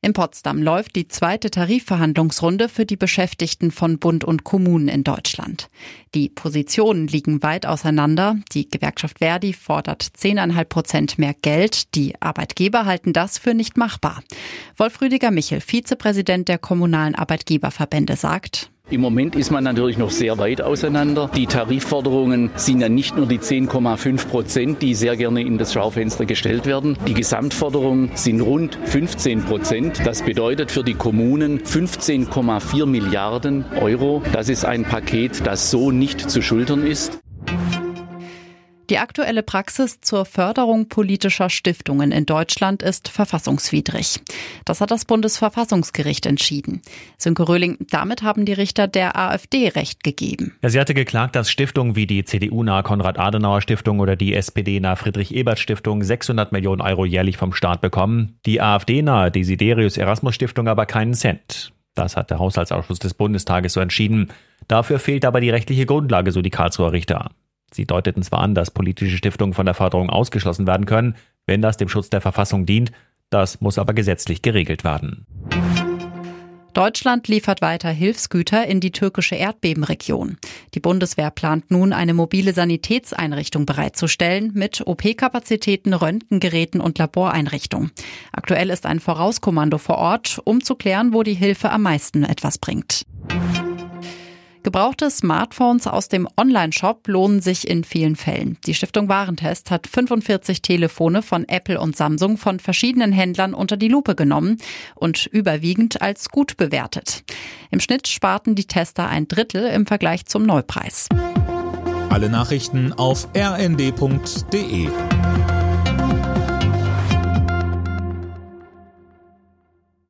In Potsdam läuft die zweite Tarifverhandlungsrunde für die Beschäftigten von Bund und Kommunen in Deutschland. Die Positionen liegen weit auseinander. Die Gewerkschaft Verdi fordert 10,5 Prozent mehr Geld. Die Arbeitgeber halten das für nicht machbar. Wolf Rüdiger Michel, Vizepräsident der kommunalen Arbeitgeberverbände, sagt, im Moment ist man natürlich noch sehr weit auseinander. Die Tarifforderungen sind ja nicht nur die 10,5 Prozent, die sehr gerne in das Schaufenster gestellt werden. Die Gesamtforderungen sind rund 15 Prozent. Das bedeutet für die Kommunen 15,4 Milliarden Euro. Das ist ein Paket, das so nicht zu schultern ist. Die aktuelle Praxis zur Förderung politischer Stiftungen in Deutschland ist verfassungswidrig. Das hat das Bundesverfassungsgericht entschieden. Sönke Röhling, damit haben die Richter der AfD Recht gegeben. Ja, sie hatte geklagt, dass Stiftungen wie die CDU-nahe Konrad-Adenauer-Stiftung oder die SPD-nahe Friedrich-Ebert-Stiftung 600 Millionen Euro jährlich vom Staat bekommen, die AfD-nahe Desiderius Erasmus-Stiftung aber keinen Cent. Das hat der Haushaltsausschuss des Bundestages so entschieden. Dafür fehlt aber die rechtliche Grundlage, so die Karlsruher Richter. Sie deuteten zwar an, dass politische Stiftungen von der Förderung ausgeschlossen werden können, wenn das dem Schutz der Verfassung dient, das muss aber gesetzlich geregelt werden. Deutschland liefert weiter Hilfsgüter in die türkische Erdbebenregion. Die Bundeswehr plant nun, eine mobile Sanitätseinrichtung bereitzustellen mit OP-Kapazitäten, Röntgengeräten und Laboreinrichtungen. Aktuell ist ein Vorauskommando vor Ort, um zu klären, wo die Hilfe am meisten etwas bringt. Gebrauchte Smartphones aus dem Online-Shop lohnen sich in vielen Fällen. Die Stiftung Warentest hat 45 Telefone von Apple und Samsung von verschiedenen Händlern unter die Lupe genommen und überwiegend als gut bewertet. Im Schnitt sparten die Tester ein Drittel im Vergleich zum Neupreis. Alle Nachrichten auf rnd.de